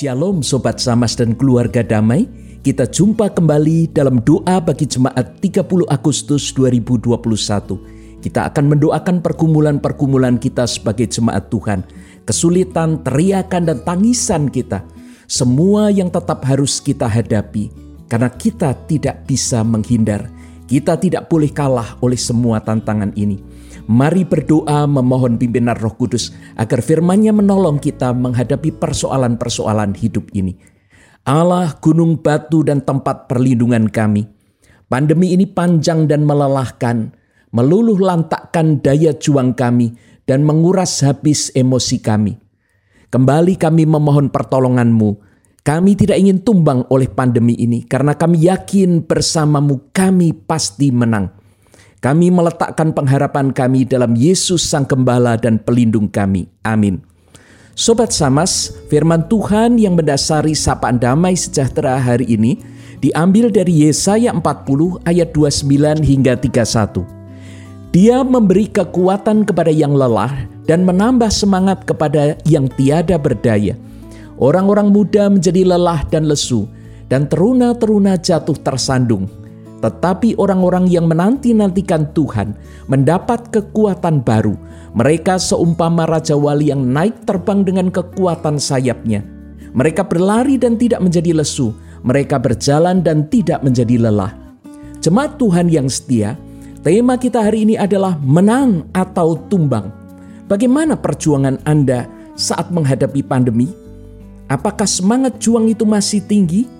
Shalom Sobat Samas dan keluarga damai. Kita jumpa kembali dalam doa bagi jemaat 30 Agustus 2021 Kita akan mendoakan pergumulan-pergumulan kita sebagai jemaat Tuhan. Kesulitan, teriakan dan tangisan kita. Semua yang tetap harus kita hadapi. Karena kita tidak bisa menghindar. Kita tidak boleh kalah oleh semua tantangan ini Mari berdoa memohon pimpinan roh kudus agar firmannya menolong kita menghadapi persoalan-persoalan hidup ini. Allah gunung batu dan tempat perlindungan kami. Pandemi ini panjang dan melelahkan, meluluh lantakkan daya juang kami dan menguras habis emosi kami. Kembali kami memohon pertolonganmu. Kami tidak ingin tumbang oleh pandemi ini karena kami yakin bersamamu kami pasti menang. Kami meletakkan pengharapan kami dalam Yesus Sang Gembala dan Pelindung kami. Amin. Sobat Samas, firman Tuhan yang mendasari sapaan damai sejahtera hari ini diambil dari Yesaya 40 ayat 29 hingga 31. Dia memberi kekuatan kepada yang lelah dan menambah semangat kepada yang tiada berdaya. Orang-orang muda menjadi lelah dan lesu, dan teruna-teruna jatuh tersandung tetapi orang-orang yang menanti-nantikan Tuhan mendapat kekuatan baru. Mereka seumpama Raja Wali yang naik terbang dengan kekuatan sayapnya. Mereka berlari dan tidak menjadi lesu. Mereka berjalan dan tidak menjadi lelah. Jemaat Tuhan yang setia, tema kita hari ini adalah menang atau tumbang. Bagaimana perjuangan Anda saat menghadapi pandemi? Apakah semangat juang itu masih tinggi?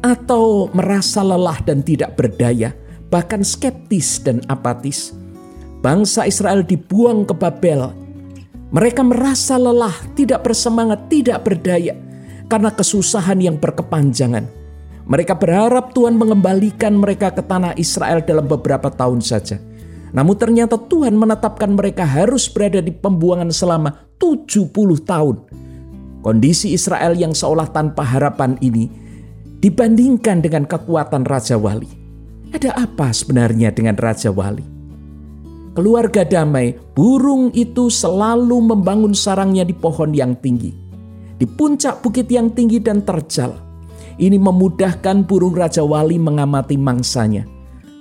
Atau merasa lelah dan tidak berdaya, bahkan skeptis dan apatis. Bangsa Israel dibuang ke Babel. Mereka merasa lelah, tidak bersemangat, tidak berdaya karena kesusahan yang berkepanjangan. Mereka berharap Tuhan mengembalikan mereka ke tanah Israel dalam beberapa tahun saja. Namun ternyata Tuhan menetapkan mereka harus berada di pembuangan selama 70 tahun. Kondisi Israel yang seolah tanpa harapan ini dibandingkan dengan kekuatan Raja Wali. Ada apa sebenarnya dengan Raja Wali? Keluarga damai, burung itu selalu membangun sarangnya di pohon yang tinggi, di puncak bukit yang tinggi dan terjal. Ini memudahkan burung Raja Wali mengamati mangsanya.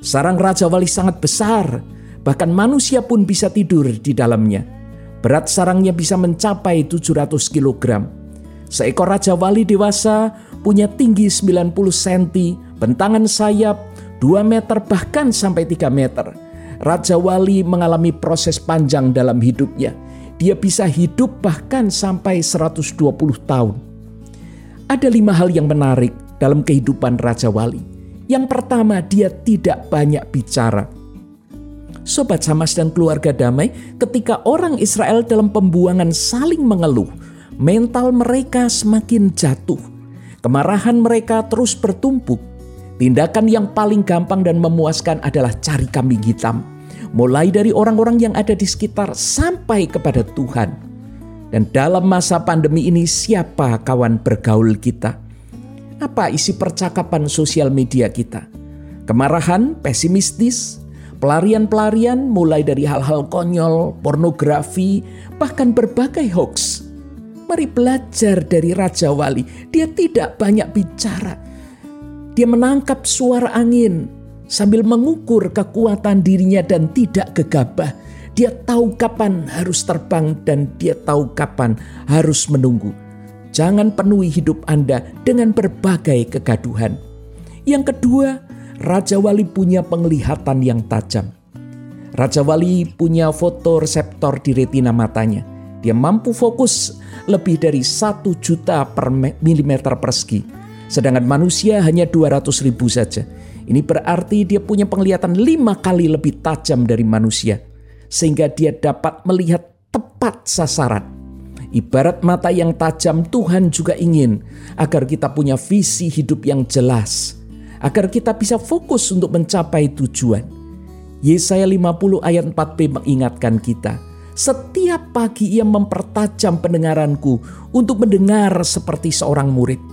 Sarang Raja Wali sangat besar, bahkan manusia pun bisa tidur di dalamnya. Berat sarangnya bisa mencapai 700 kg. Seekor Raja Wali dewasa punya tinggi 90 cm, bentangan sayap 2 meter bahkan sampai 3 meter. Raja Wali mengalami proses panjang dalam hidupnya. Dia bisa hidup bahkan sampai 120 tahun. Ada lima hal yang menarik dalam kehidupan Raja Wali. Yang pertama, dia tidak banyak bicara. Sobat Samas dan keluarga damai, ketika orang Israel dalam pembuangan saling mengeluh, mental mereka semakin jatuh Kemarahan mereka terus bertumpuk. Tindakan yang paling gampang dan memuaskan adalah cari kambing hitam. Mulai dari orang-orang yang ada di sekitar sampai kepada Tuhan. Dan dalam masa pandemi ini siapa kawan bergaul kita? Apa isi percakapan sosial media kita? Kemarahan, pesimistis, pelarian-pelarian mulai dari hal-hal konyol, pornografi, bahkan berbagai hoax Mari belajar dari Raja Wali. Dia tidak banyak bicara. Dia menangkap suara angin sambil mengukur kekuatan dirinya dan tidak gegabah. Dia tahu kapan harus terbang dan dia tahu kapan harus menunggu. Jangan penuhi hidup Anda dengan berbagai kegaduhan. Yang kedua, Raja Wali punya penglihatan yang tajam. Raja Wali punya fotoreseptor di retina matanya. Dia mampu fokus lebih dari satu juta per milimeter persegi. Sedangkan manusia hanya 200 ribu saja. Ini berarti dia punya penglihatan lima kali lebih tajam dari manusia. Sehingga dia dapat melihat tepat sasaran. Ibarat mata yang tajam Tuhan juga ingin agar kita punya visi hidup yang jelas. Agar kita bisa fokus untuk mencapai tujuan. Yesaya 50 ayat 4b mengingatkan kita setiap pagi ia mempertajam pendengaranku untuk mendengar seperti seorang murid.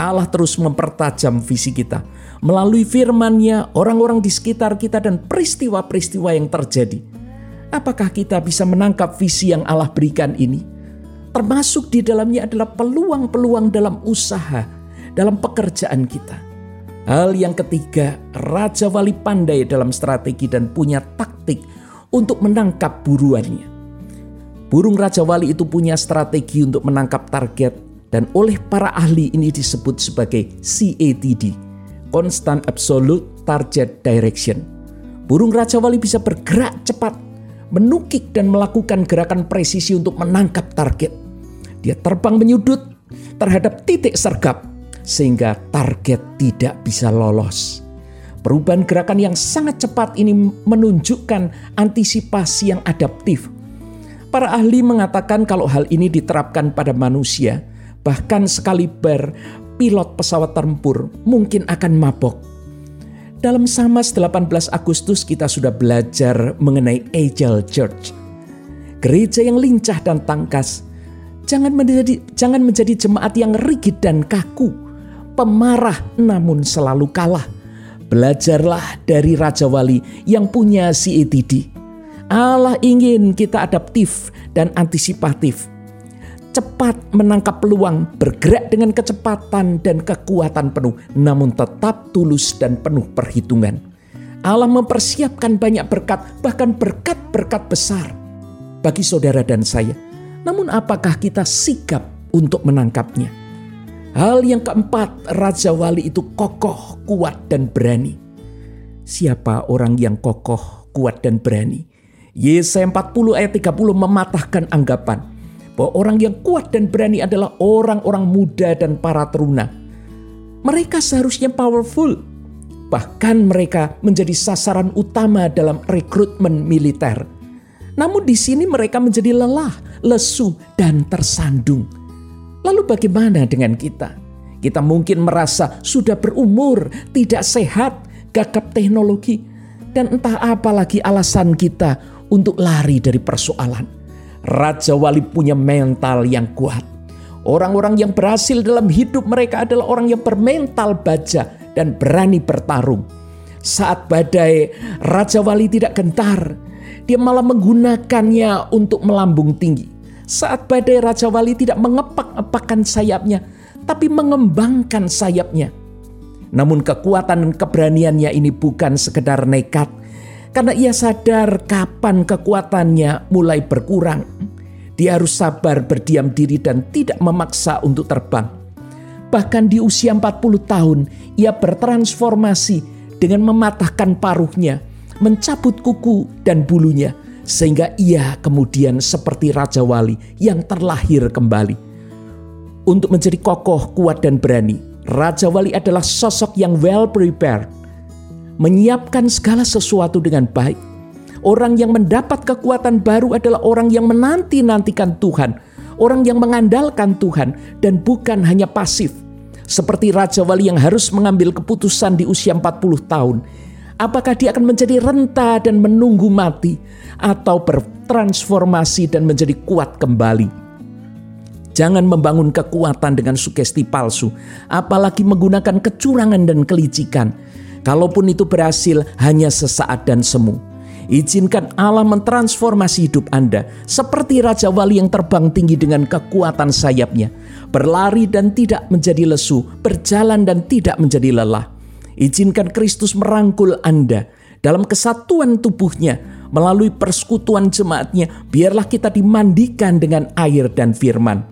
Allah terus mempertajam visi kita. Melalui firman-Nya, orang-orang di sekitar kita dan peristiwa-peristiwa yang terjadi. Apakah kita bisa menangkap visi yang Allah berikan ini? Termasuk di dalamnya adalah peluang-peluang dalam usaha, dalam pekerjaan kita. Hal yang ketiga, Raja Wali pandai dalam strategi dan punya taktik untuk menangkap buruannya. Burung Raja Wali itu punya strategi untuk menangkap target dan oleh para ahli ini disebut sebagai CATD, Constant Absolute Target Direction. Burung Raja Wali bisa bergerak cepat, menukik dan melakukan gerakan presisi untuk menangkap target. Dia terbang menyudut terhadap titik sergap sehingga target tidak bisa lolos. Perubahan gerakan yang sangat cepat ini menunjukkan antisipasi yang adaptif. Para ahli mengatakan kalau hal ini diterapkan pada manusia, bahkan sekaliber pilot pesawat tempur mungkin akan mabok. Dalam Samas 18 Agustus kita sudah belajar mengenai Agile Church. Gereja yang lincah dan tangkas Jangan menjadi jangan menjadi jemaat yang rigid dan kaku, pemarah namun selalu kalah. Belajarlah dari Raja Wali yang punya CETD. Allah ingin kita adaptif dan antisipatif. Cepat menangkap peluang, bergerak dengan kecepatan dan kekuatan penuh, namun tetap tulus dan penuh perhitungan. Allah mempersiapkan banyak berkat, bahkan berkat-berkat besar bagi saudara dan saya namun apakah kita sigap untuk menangkapnya? Hal yang keempat, Raja Wali itu kokoh, kuat, dan berani. Siapa orang yang kokoh, kuat, dan berani? Yesaya 40 ayat 30 mematahkan anggapan bahwa orang yang kuat dan berani adalah orang-orang muda dan para teruna. Mereka seharusnya powerful, bahkan mereka menjadi sasaran utama dalam rekrutmen militer. Namun di sini mereka menjadi lelah, lesu, dan tersandung. Lalu bagaimana dengan kita? Kita mungkin merasa sudah berumur, tidak sehat, gagap teknologi, dan entah apa lagi alasan kita untuk lari dari persoalan. Raja Wali punya mental yang kuat. Orang-orang yang berhasil dalam hidup mereka adalah orang yang bermental baja dan berani bertarung. Saat badai, Raja Wali tidak gentar, dia malah menggunakannya untuk melambung tinggi. Saat badai Raja Wali tidak mengepak-epakkan sayapnya, tapi mengembangkan sayapnya. Namun kekuatan dan keberaniannya ini bukan sekedar nekat, karena ia sadar kapan kekuatannya mulai berkurang. Dia harus sabar berdiam diri dan tidak memaksa untuk terbang. Bahkan di usia 40 tahun, ia bertransformasi dengan mematahkan paruhnya mencabut kuku dan bulunya, sehingga ia kemudian seperti Raja Wali yang terlahir kembali. Untuk menjadi kokoh, kuat, dan berani, Raja Wali adalah sosok yang well prepared, menyiapkan segala sesuatu dengan baik. Orang yang mendapat kekuatan baru adalah orang yang menanti-nantikan Tuhan, orang yang mengandalkan Tuhan, dan bukan hanya pasif. Seperti Raja Wali yang harus mengambil keputusan di usia 40 tahun, Apakah dia akan menjadi renta dan menunggu mati atau bertransformasi dan menjadi kuat kembali? Jangan membangun kekuatan dengan sugesti palsu, apalagi menggunakan kecurangan dan kelicikan. Kalaupun itu berhasil hanya sesaat dan semu. Izinkan Allah mentransformasi hidup Anda seperti Raja Wali yang terbang tinggi dengan kekuatan sayapnya. Berlari dan tidak menjadi lesu, berjalan dan tidak menjadi lelah. Izinkan Kristus merangkul Anda dalam kesatuan tubuhnya melalui persekutuan jemaatnya. Biarlah kita dimandikan dengan air dan firman.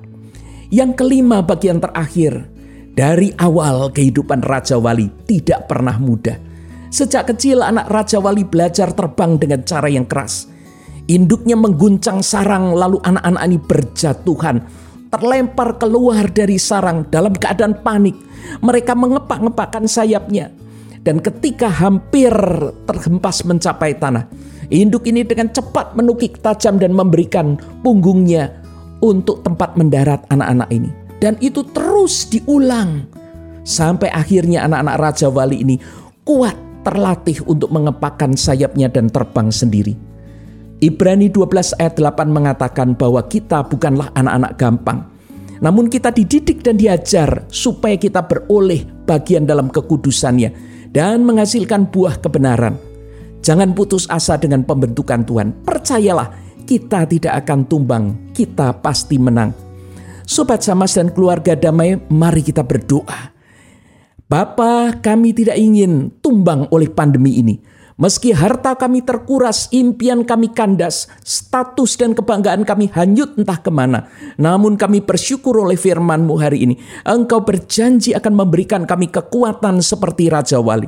Yang kelima bagian terakhir, dari awal kehidupan Raja Wali tidak pernah mudah. Sejak kecil anak Raja Wali belajar terbang dengan cara yang keras. Induknya mengguncang sarang lalu anak-anak ini berjatuhan terlempar keluar dari sarang dalam keadaan panik. Mereka mengepak-ngepakkan sayapnya. Dan ketika hampir terhempas mencapai tanah, induk ini dengan cepat menukik tajam dan memberikan punggungnya untuk tempat mendarat anak-anak ini. Dan itu terus diulang sampai akhirnya anak-anak Raja Wali ini kuat terlatih untuk mengepakkan sayapnya dan terbang sendiri. Ibrani 12 ayat 8 mengatakan bahwa kita bukanlah anak-anak gampang. Namun kita dididik dan diajar supaya kita beroleh bagian dalam kekudusannya dan menghasilkan buah kebenaran. Jangan putus asa dengan pembentukan Tuhan. Percayalah, kita tidak akan tumbang, kita pasti menang. Sobat Samas dan keluarga damai, mari kita berdoa. Bapa, kami tidak ingin tumbang oleh pandemi ini. Meski harta kami terkuras, impian kami kandas, status dan kebanggaan kami hanyut entah ke mana. Namun kami bersyukur oleh firman-Mu hari ini. Engkau berjanji akan memberikan kami kekuatan seperti Raja Wali.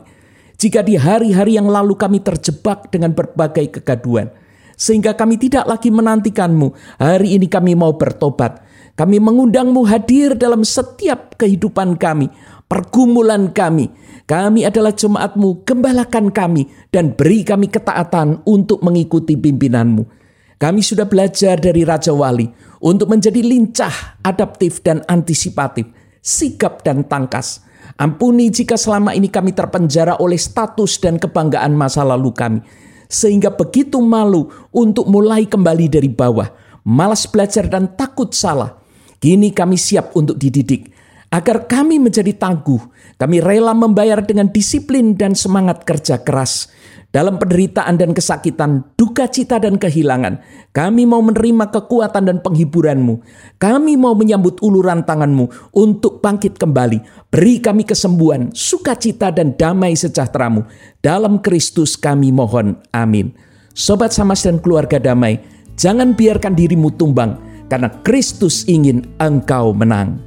Jika di hari-hari yang lalu kami terjebak dengan berbagai kegaduan. Sehingga kami tidak lagi menantikan-Mu. Hari ini kami mau bertobat. Kami mengundang-Mu hadir dalam setiap kehidupan kami pergumulan kami. Kami adalah jemaatmu, gembalakan kami dan beri kami ketaatan untuk mengikuti pimpinanmu. Kami sudah belajar dari Raja Wali untuk menjadi lincah, adaptif dan antisipatif, sikap dan tangkas. Ampuni jika selama ini kami terpenjara oleh status dan kebanggaan masa lalu kami. Sehingga begitu malu untuk mulai kembali dari bawah. Malas belajar dan takut salah. Kini kami siap untuk dididik agar kami menjadi tangguh. Kami rela membayar dengan disiplin dan semangat kerja keras. Dalam penderitaan dan kesakitan, duka cita dan kehilangan, kami mau menerima kekuatan dan penghiburanmu. Kami mau menyambut uluran tanganmu untuk bangkit kembali. Beri kami kesembuhan, sukacita dan damai sejahteramu. Dalam Kristus kami mohon. Amin. Sobat Samas dan keluarga damai, jangan biarkan dirimu tumbang, karena Kristus ingin engkau menang.